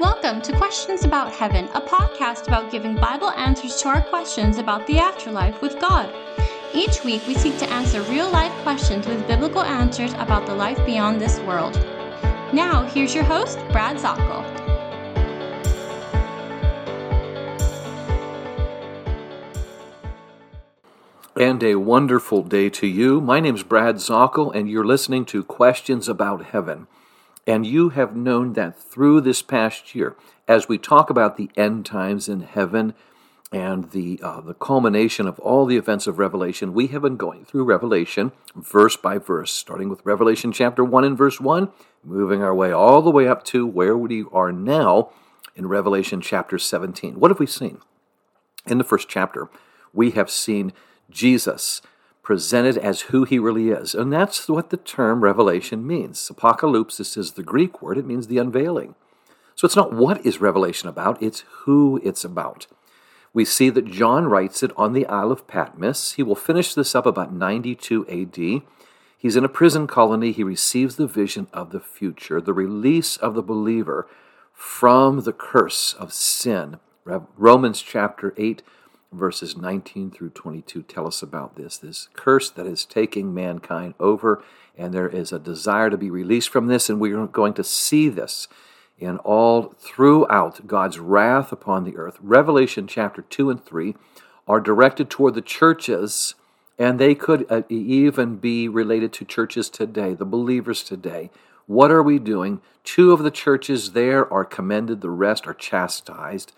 Welcome to Questions About Heaven, a podcast about giving Bible answers to our questions about the afterlife with God. Each week, we seek to answer real life questions with biblical answers about the life beyond this world. Now, here's your host, Brad Zockel. And a wonderful day to you. My name is Brad Zockel, and you're listening to Questions About Heaven. And you have known that through this past year, as we talk about the end times in heaven and the, uh, the culmination of all the events of Revelation, we have been going through Revelation verse by verse, starting with Revelation chapter 1 and verse 1, moving our way all the way up to where we are now in Revelation chapter 17. What have we seen? In the first chapter, we have seen Jesus presented as who he really is. And that's what the term revelation means. Apocalypsis is the Greek word, it means the unveiling. So it's not what is revelation about, it's who it's about. We see that John writes it on the Isle of Patmos. He will finish this up about 92 AD. He's in a prison colony. He receives the vision of the future, the release of the believer from the curse of sin. Romans chapter 8 verses 19 through 22 tell us about this this curse that is taking mankind over and there is a desire to be released from this and we're going to see this in all throughout God's wrath upon the earth. Revelation chapter 2 and 3 are directed toward the churches and they could uh, even be related to churches today the believers today. What are we doing? Two of the churches there are commended the rest are chastised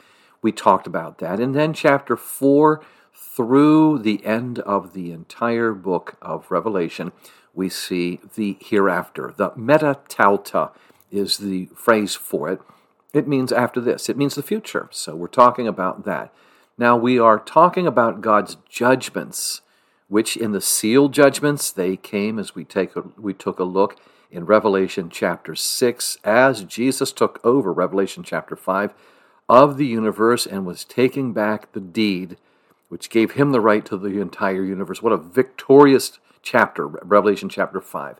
we talked about that. And then chapter 4 through the end of the entire book of Revelation, we see the hereafter. The meta tauta is the phrase for it. It means after this, it means the future. So we're talking about that. Now we are talking about God's judgments, which in the sealed judgments, they came as we, take a, we took a look in Revelation chapter 6, as Jesus took over Revelation chapter 5 of the universe and was taking back the deed which gave him the right to the entire universe. What a victorious chapter, Revelation chapter 5.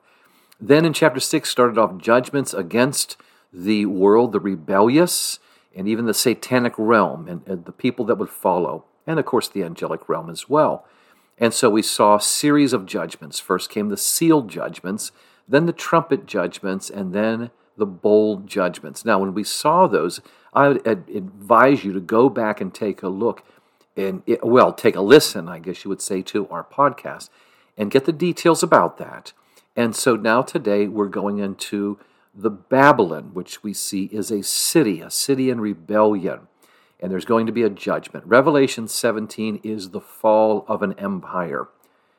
Then in chapter 6 started off judgments against the world, the rebellious, and even the satanic realm and, and the people that would follow, and of course the angelic realm as well. And so we saw a series of judgments. First came the sealed judgments, then the trumpet judgments, and then the bowl judgments. Now, when we saw those, I would advise you to go back and take a look and, eh, well, take a listen, I guess you would say, to our podcast and get the details about that. And so now today we're going into the Babylon, which we see is a city, a city in rebellion. And there's going to be a judgment. Revelation 17 is the fall of an empire.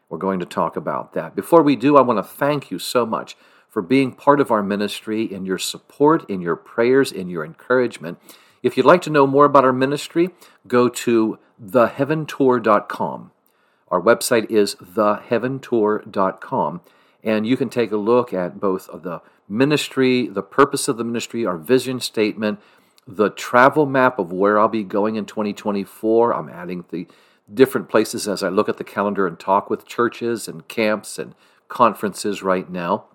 We're going to talk about that. Before we do, I want to thank you so much for being part of our ministry, in your support, in your prayers, in your encouragement. If you'd like to know more about our ministry, go to theheaventour.com. Our website is theheaventour.com, and you can take a look at both the ministry, the purpose of the ministry, our vision statement, the travel map of where I'll be going in 2024. I'm adding the different places as I look at the calendar and talk with churches and camps and conferences right now.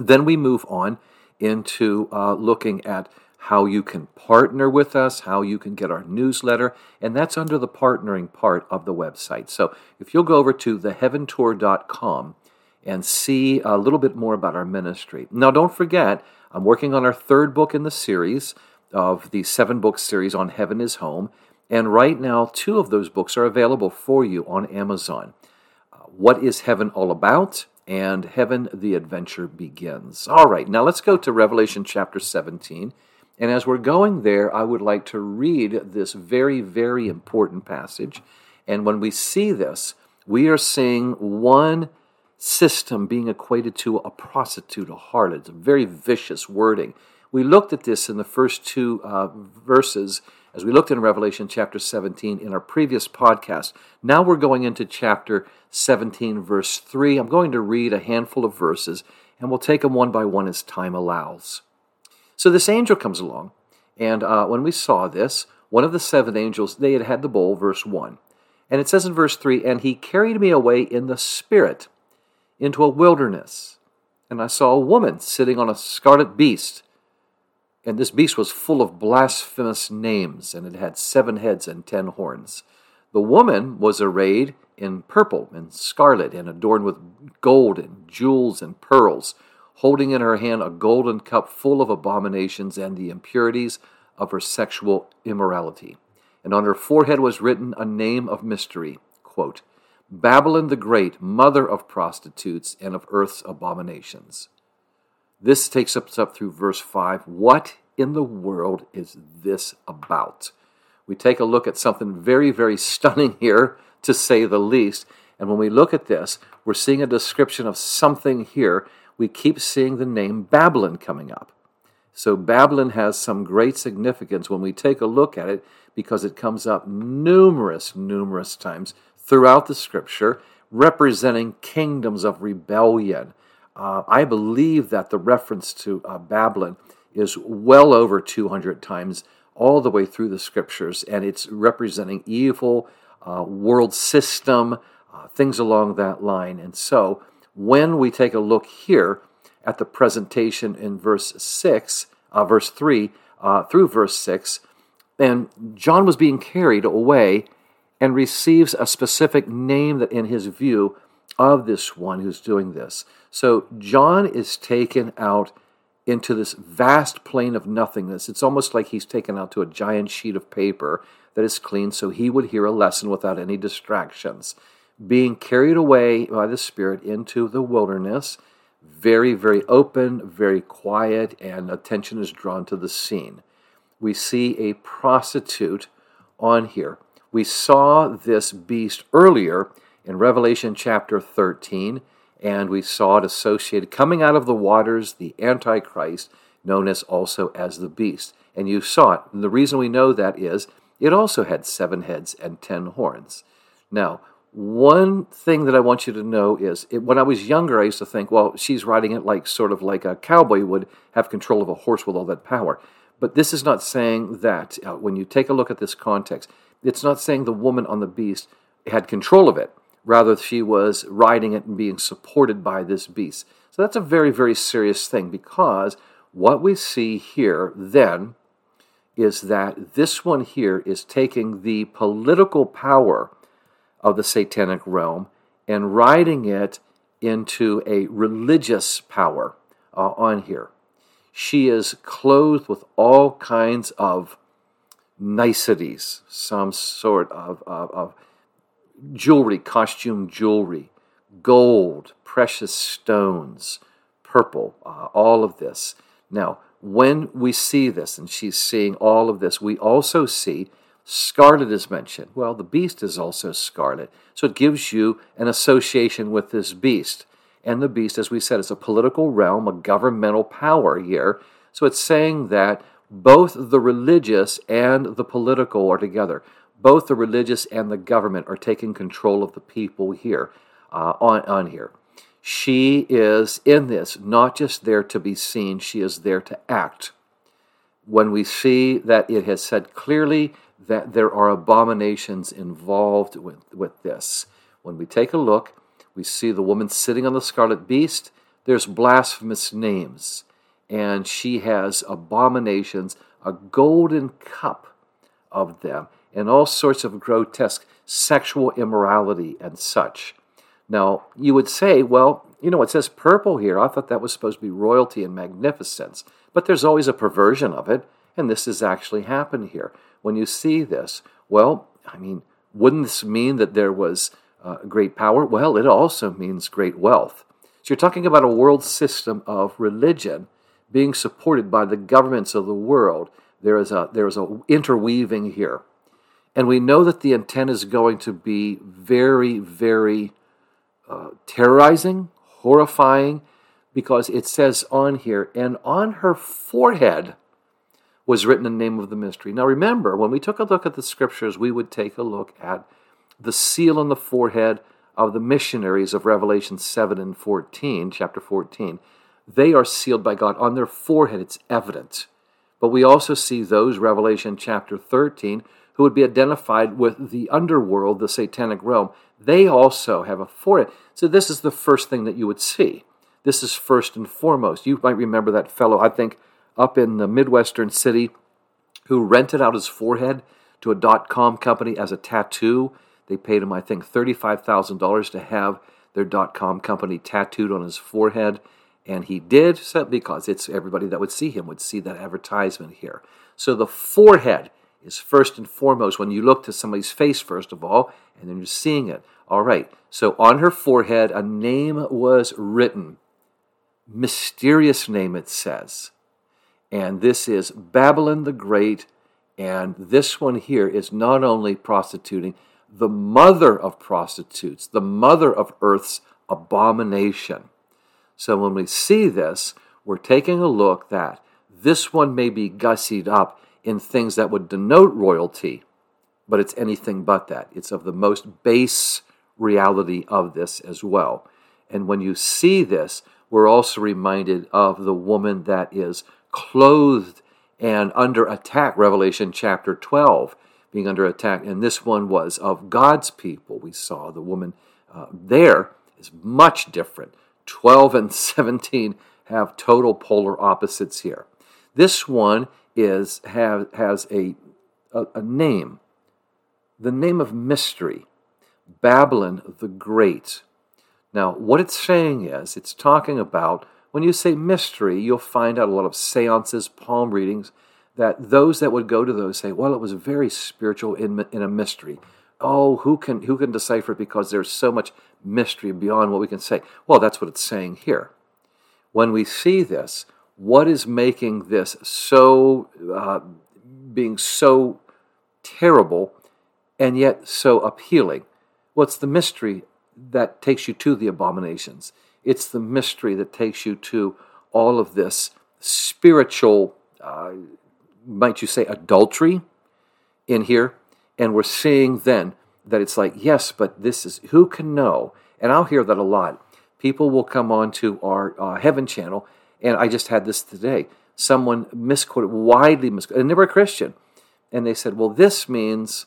Then we move on into uh, looking at how you can partner with us, how you can get our newsletter, and that's under the partnering part of the website. So if you'll go over to theheaventour.com and see a little bit more about our ministry. Now, don't forget, I'm working on our third book in the series of the seven book series on Heaven is Home, and right now, two of those books are available for you on Amazon. Uh, what is Heaven All About? And heaven the adventure begins. All right, now let's go to Revelation chapter 17. And as we're going there, I would like to read this very, very important passage. And when we see this, we are seeing one system being equated to a prostitute, a harlot. It's a very vicious wording. We looked at this in the first two uh, verses as we looked in Revelation chapter 17 in our previous podcast. Now we're going into chapter 17, verse 3. I'm going to read a handful of verses, and we'll take them one by one as time allows. So this angel comes along, and uh, when we saw this, one of the seven angels, they had had the bowl, verse 1. And it says in verse 3 And he carried me away in the spirit into a wilderness. And I saw a woman sitting on a scarlet beast And this beast was full of blasphemous names, and it had seven heads and ten horns. The woman was arrayed in purple and scarlet, and adorned with gold and jewels and pearls, holding in her hand a golden cup full of abominations and the impurities of her sexual immorality. And on her forehead was written a name of mystery quote, Babylon the Great, mother of prostitutes and of earth's abominations. This takes us up through verse 5. What in the world is this about? We take a look at something very, very stunning here, to say the least. And when we look at this, we're seeing a description of something here. We keep seeing the name Babylon coming up. So Babylon has some great significance when we take a look at it because it comes up numerous, numerous times throughout the scripture, representing kingdoms of rebellion. Uh, I believe that the reference to uh, Babylon is well over 200 times all the way through the scriptures, and it's representing evil, uh, world system, uh, things along that line. And so, when we take a look here at the presentation in verse 6, uh, verse 3 uh, through verse 6, and John was being carried away and receives a specific name that, in his view, of this one who's doing this. So John is taken out into this vast plain of nothingness. It's almost like he's taken out to a giant sheet of paper that is clean so he would hear a lesson without any distractions. Being carried away by the Spirit into the wilderness, very, very open, very quiet, and attention is drawn to the scene. We see a prostitute on here. We saw this beast earlier in Revelation chapter 13 and we saw it associated coming out of the waters, the Antichrist, known as also as the beast. And you saw it. And the reason we know that is it also had seven heads and ten horns. Now, one thing that I want you to know is it, when I was younger, I used to think, well, she's riding it like sort of like a cowboy would have control of a horse with all that power. But this is not saying that. Uh, when you take a look at this context, it's not saying the woman on the beast had control of it. Rather, she was riding it and being supported by this beast. So that's a very, very serious thing because what we see here then is that this one here is taking the political power of the satanic realm and riding it into a religious power uh, on here. She is clothed with all kinds of niceties, some sort of, of, of jewelry, costume jewelry, gold, precious stones, purple, uh, all of this. Now, when we see this, and she's seeing all of this, we also see scarlet is mentioned. Well, the beast is also scarlet. So it gives you an association with this beast. And the beast, as we said, is a political realm, a governmental power here. So it's saying that both the religious and the political are together both the religious and the government are taking control of the people here uh, on, on here. She is in this not just there to be seen, she is there to act. When we see that it has said clearly that there are abominations involved with, with this, when we take a look, we see the woman sitting on the scarlet beast. There's blasphemous names, and she has abominations, a golden cup of them and all sorts of grotesque sexual immorality and such. Now, you would say, well, you know, it says purple here. I thought that was supposed to be royalty and magnificence. But there's always a perversion of it, and this has actually happened here. When you see this, well, I mean, wouldn't this mean that there was uh, great power? Well, it also means great wealth. So you're talking about a world system of religion being supported by the governments of the world. There is a there is a interweaving here. And we know that the intent is going to be very, very uh, terrorizing, horrifying, because it says on here, and on her forehead was written the name of the mystery. Now remember, when we took a look at the scriptures, we would take a look at the seal on the forehead of the missionaries of Revelation 7 and 14, chapter 14. They are sealed by God. On their forehead, it's evident. But we also see those, Revelation chapter 13, who would be identified with the underworld, the satanic realm, they also have a forehead. So this is the first thing that you would see. This is first and foremost. You might remember that fellow, I think up in the Midwestern city who rented out his forehead to a dot com company as a tattoo. They paid him, I think, $35,000 to have their dot com company tattooed on his forehead. And he did because it's everybody that would see him would see that advertisement here. So the forehead is first and foremost when you look to somebody's face, first of all, and then you're seeing it. All right, so on her forehead, a name was written. Mysterious name, it says. And this is Babylon the Great. And this one here is not only prostituting, the mother of prostitutes, the mother of earth's abomination. So when we see this, we're taking a look that this one may be gussied up in things that would denote royalty, but it's anything but that. It's of the most base reality of this as well. And when you see this, we're also reminded of the woman that is clothed and under attack, Revelation chapter 12, being under attack. And this one was of God's people. We saw the woman uh, there is much different. 12 and 17 have total polar opposites here. This one is have, has a, a, a name, the name of mystery, Babylon the Great. Now, what it's saying is, it's talking about when you say mystery, you'll find out a lot of seances, palm readings, that those that would go to those say, well, it was very spiritual in, in a mystery. Oh, who can who can decipher it because there's so much mystery beyond what we can say. Well, that's what it's saying here. When we see this, what is making this so uh, being so terrible and yet so appealing? What's the mystery that takes you to the abominations? It's the mystery that takes you to all of this spiritual, uh, might you say, adultery in here. And we're seeing then that it's like, yes, but this is, who can know? And I'll hear that a lot. People will come on to our uh, Heaven channel and I just had this today. Someone misquoted, widely misquoted, and they were a Christian. And they said, well, this means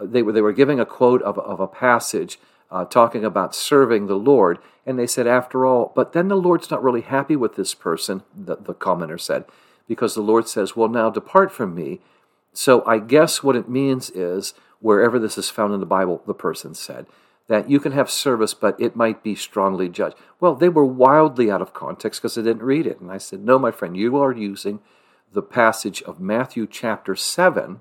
they were, they were giving a quote of, of a passage uh, talking about serving the Lord. And they said, after all, but then the Lord's not really happy with this person, the, the commenter said, because the Lord says, well, now depart from me. So I guess what it means is, wherever this is found in the Bible, the person said, that you can have service, but it might be strongly judged. Well, they were wildly out of context because they didn't read it. And I said, No, my friend, you are using the passage of Matthew chapter 7,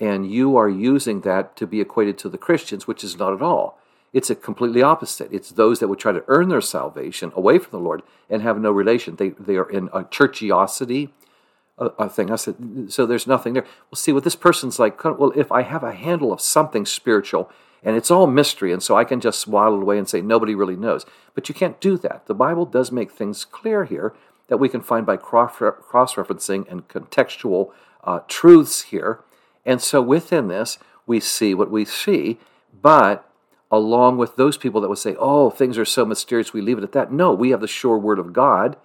and you are using that to be equated to the Christians, which is not at all. It's a completely opposite. It's those that would try to earn their salvation away from the Lord and have no relation. They, they are in a churchiosity a, a thing. I said, so there's nothing there. Well, see, what this person's like, well, if I have a handle of something spiritual, and it's all mystery, and so I can just swaddle away and say nobody really knows. But you can't do that. The Bible does make things clear here that we can find by cross referencing and contextual uh, truths here. And so within this, we see what we see, but along with those people that would say, oh, things are so mysterious, we leave it at that. No, we have the sure word of God.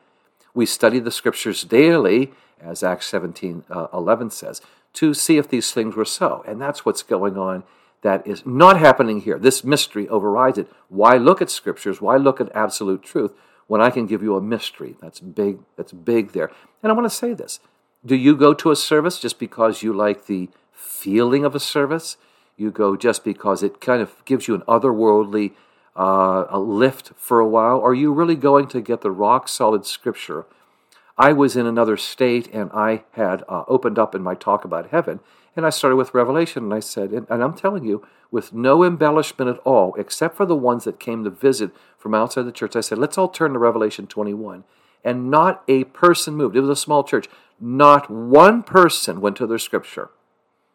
We study the scriptures daily, as Acts 17 uh, 11 says, to see if these things were so. And that's what's going on that is not happening here. This mystery overrides it. Why look at scriptures? Why look at absolute truth when I can give you a mystery? That's big. That's big there. And I want to say this. Do you go to a service just because you like the feeling of a service? You go just because it kind of gives you an otherworldly uh, a lift for a while? Are you really going to get the rock solid scripture? I was in another state and I had uh, opened up in my talk about heaven and I started with Revelation, and I said, and, I'm telling you, with no embellishment at all, except for the ones that came to visit from outside the church, I said, let's all turn to Revelation 21. And not a person moved. It was a small church. Not one person went to their scripture.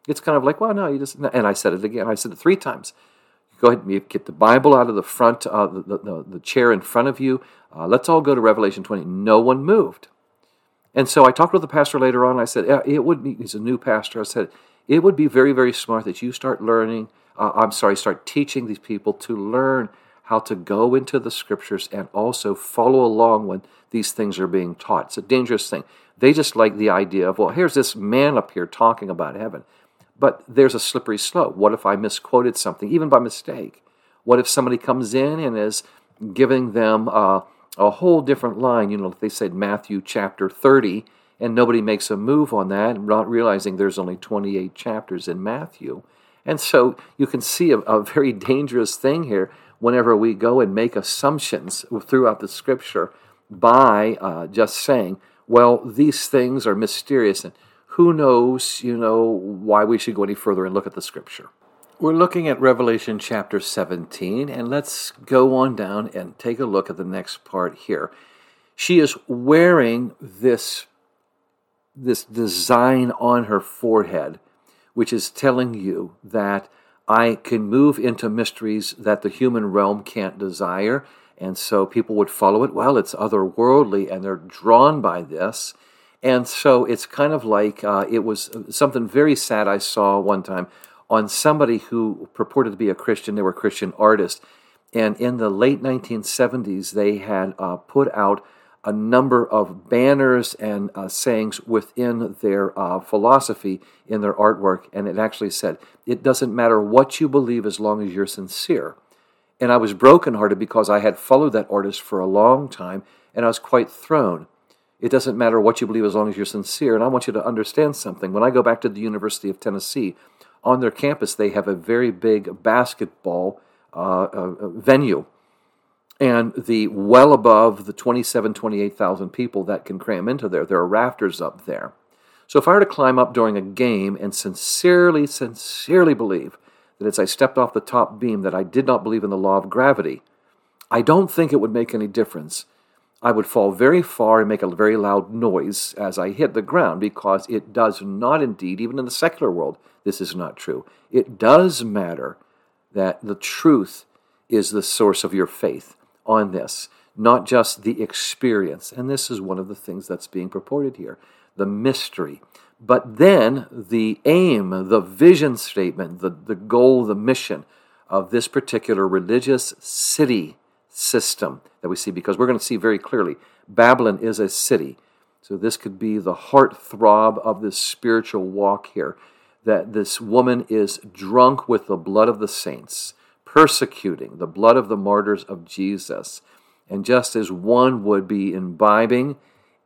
It's kind of like, well, no, you just, and I said it again. I said it three times. Go ahead and get the Bible out of the front, uh, the, the, the, chair in front of you. Uh, let's all go to Revelation 20. No one moved. And so I talked with the pastor later on. I said, it would be, he's a new pastor. I said, it would be very, very smart that you start learning, uh, I'm sorry, start teaching these people to learn how to go into the scriptures and also follow along when these things are being taught. It's a dangerous thing. They just like the idea of, well, here's this man up here talking about heaven. But there's a slippery slope. What if I misquoted something, even by mistake? What if somebody comes in and is giving them uh, a whole different line? You know, if they said Matthew chapter 30, and nobody makes a move on that, not realizing there's only 28 chapters in Matthew. And so you can see a, a very dangerous thing here whenever we go and make assumptions throughout the scripture by uh, just saying, well, these things are mysterious, and who knows, you know, why we should go any further and look at the scripture. We're looking at Revelation chapter 17, and let's go on down and take a look at the next part here. She is wearing this, this design on her forehead, which is telling you that I can move into mysteries that the human realm can't desire. And so people would follow it. Well, it's otherworldly, and they're drawn by this. And so it's kind of like uh, it was something very sad I saw one time on somebody who purported to be a Christian. They were Christian artists. And in the late 1970s, they had uh, put out a number of banners and uh, sayings within their uh, philosophy in their artwork. And it actually said, It doesn't matter what you believe as long as you're sincere. And I was brokenhearted because I had followed that artist for a long time and I was quite thrown. It doesn't matter what you believe as long as you're sincere. And I want you to understand something. When I go back to the University of Tennessee, on their campus, they have a very big basketball uh, uh, venue. And the well above the 27, 28,000 people that can cram into there, there are rafters up there. So if I were to climb up during a game and sincerely, sincerely believe that as I stepped off the top beam that I did not believe in the law of gravity, I don't think it would make any difference. I would fall very far and make a very loud noise as I hit the ground because it does not indeed, even in the secular world, this is not true. It does matter that the truth is the source of your faith on this, not just the experience. And this is one of the things that's being purported here the mystery. But then the aim, the vision statement, the, the goal, the mission of this particular religious city system that we see, because we're going to see very clearly Babylon is a city. So this could be the heart throb of this spiritual walk here that this woman is drunk with the blood of the saints, persecuting the blood of the martyrs of Jesus. And just as one would be imbibing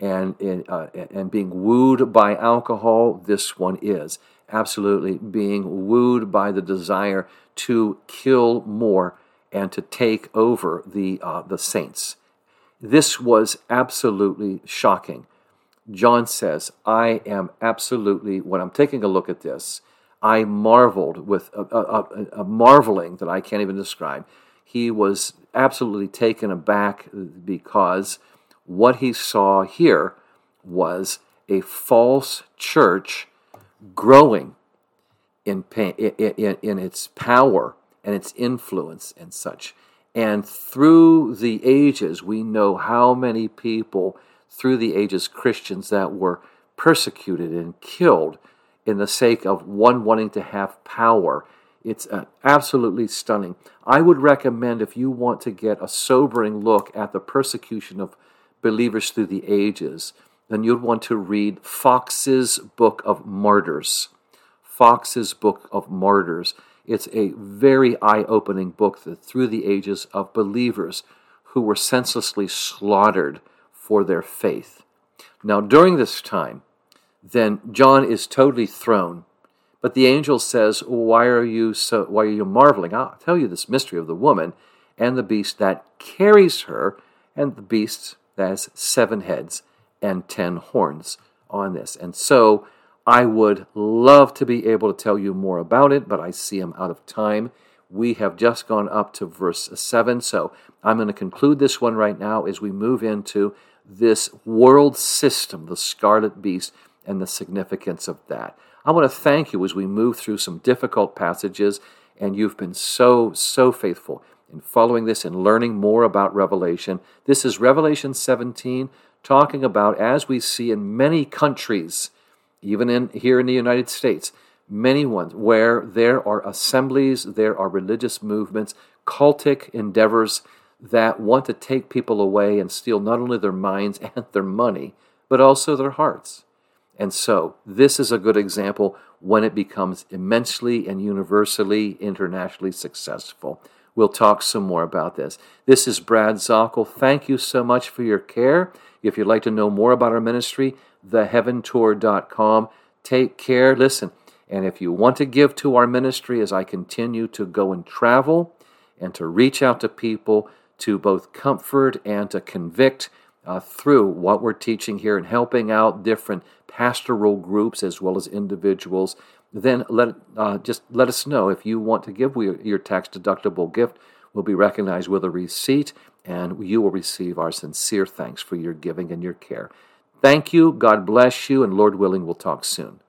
and, uh, and being wooed by alcohol, this one is absolutely being wooed by the desire to kill more and to take over the, uh, the saints. This was absolutely shocking. John says, I am absolutely, when I'm taking a look at this, I marveled with a, a, a, marveling that I can't even describe. He was absolutely taken aback because what he saw here was a false church growing in, in, in, in its power and its influence and such. And through the ages, we know how many people through the ages Christians that were persecuted and killed in the sake of one wanting to have power. It's uh, absolutely stunning. I would recommend if you want to get a sobering look at the persecution of believers through the ages, then you'd want to read Foxe's Book of Martyrs. Foxe's Book of Martyrs. It's a very eye opening book that through the ages of believers who were senselessly slaughtered for their faith. Now, during this time, then John is totally thrown. But the angel says, Why are you so why are you marveling? I'll tell you this mystery of the woman and the beast that carries her, and the beast that has seven heads and ten horns on this. And so I would love to be able to tell you more about it, but I see I'm out of time. We have just gone up to verse 7, so I'm going to conclude this one right now as we move into this world system, the scarlet beast, and the significance of that. I want to thank you as we move through some difficult passages, and you've been so, so faithful in following this and learning more about Revelation. This is Revelation 17, talking about, as we see in many countries, even in here in the United States, many ones where there are assemblies, there are religious movements, cultic endeavors that want to take people away and steal not only their minds and their money, but also their hearts. And so, this is a good example when it becomes immensely and universally internationally successful. We'll talk some more about this. This is Brad Zockel. Thank you so much for your care. If you'd like to know more about our ministry, theheaventour.com. Take care. Listen, and if you want to give to our ministry as I continue to go and travel and to reach out to people to both comfort and to convict uh, through what we're teaching here and helping out different pastoral groups as well as individuals, then let uh, just let us know if you want to give your tax deductible gift. Will be recognized with a receipt, and you will receive our sincere thanks for your giving and your care. Thank you. God bless you, and Lord willing, we'll talk soon.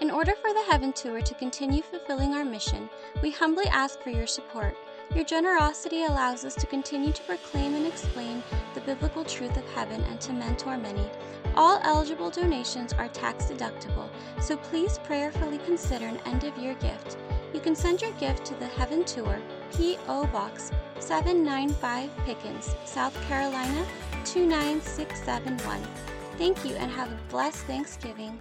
In order for the Heaven Tour to continue fulfilling our mission, we humbly ask for your support. Your generosity allows us to continue to proclaim and explain the biblical truth of heaven and to mentor many. All eligible donations are tax deductible, so please prayerfully consider an end of year gift. You can send your gift to the Heaven Tour, P.O. Box 795 Pickens, South Carolina 29671. Thank you and have a blessed Thanksgiving.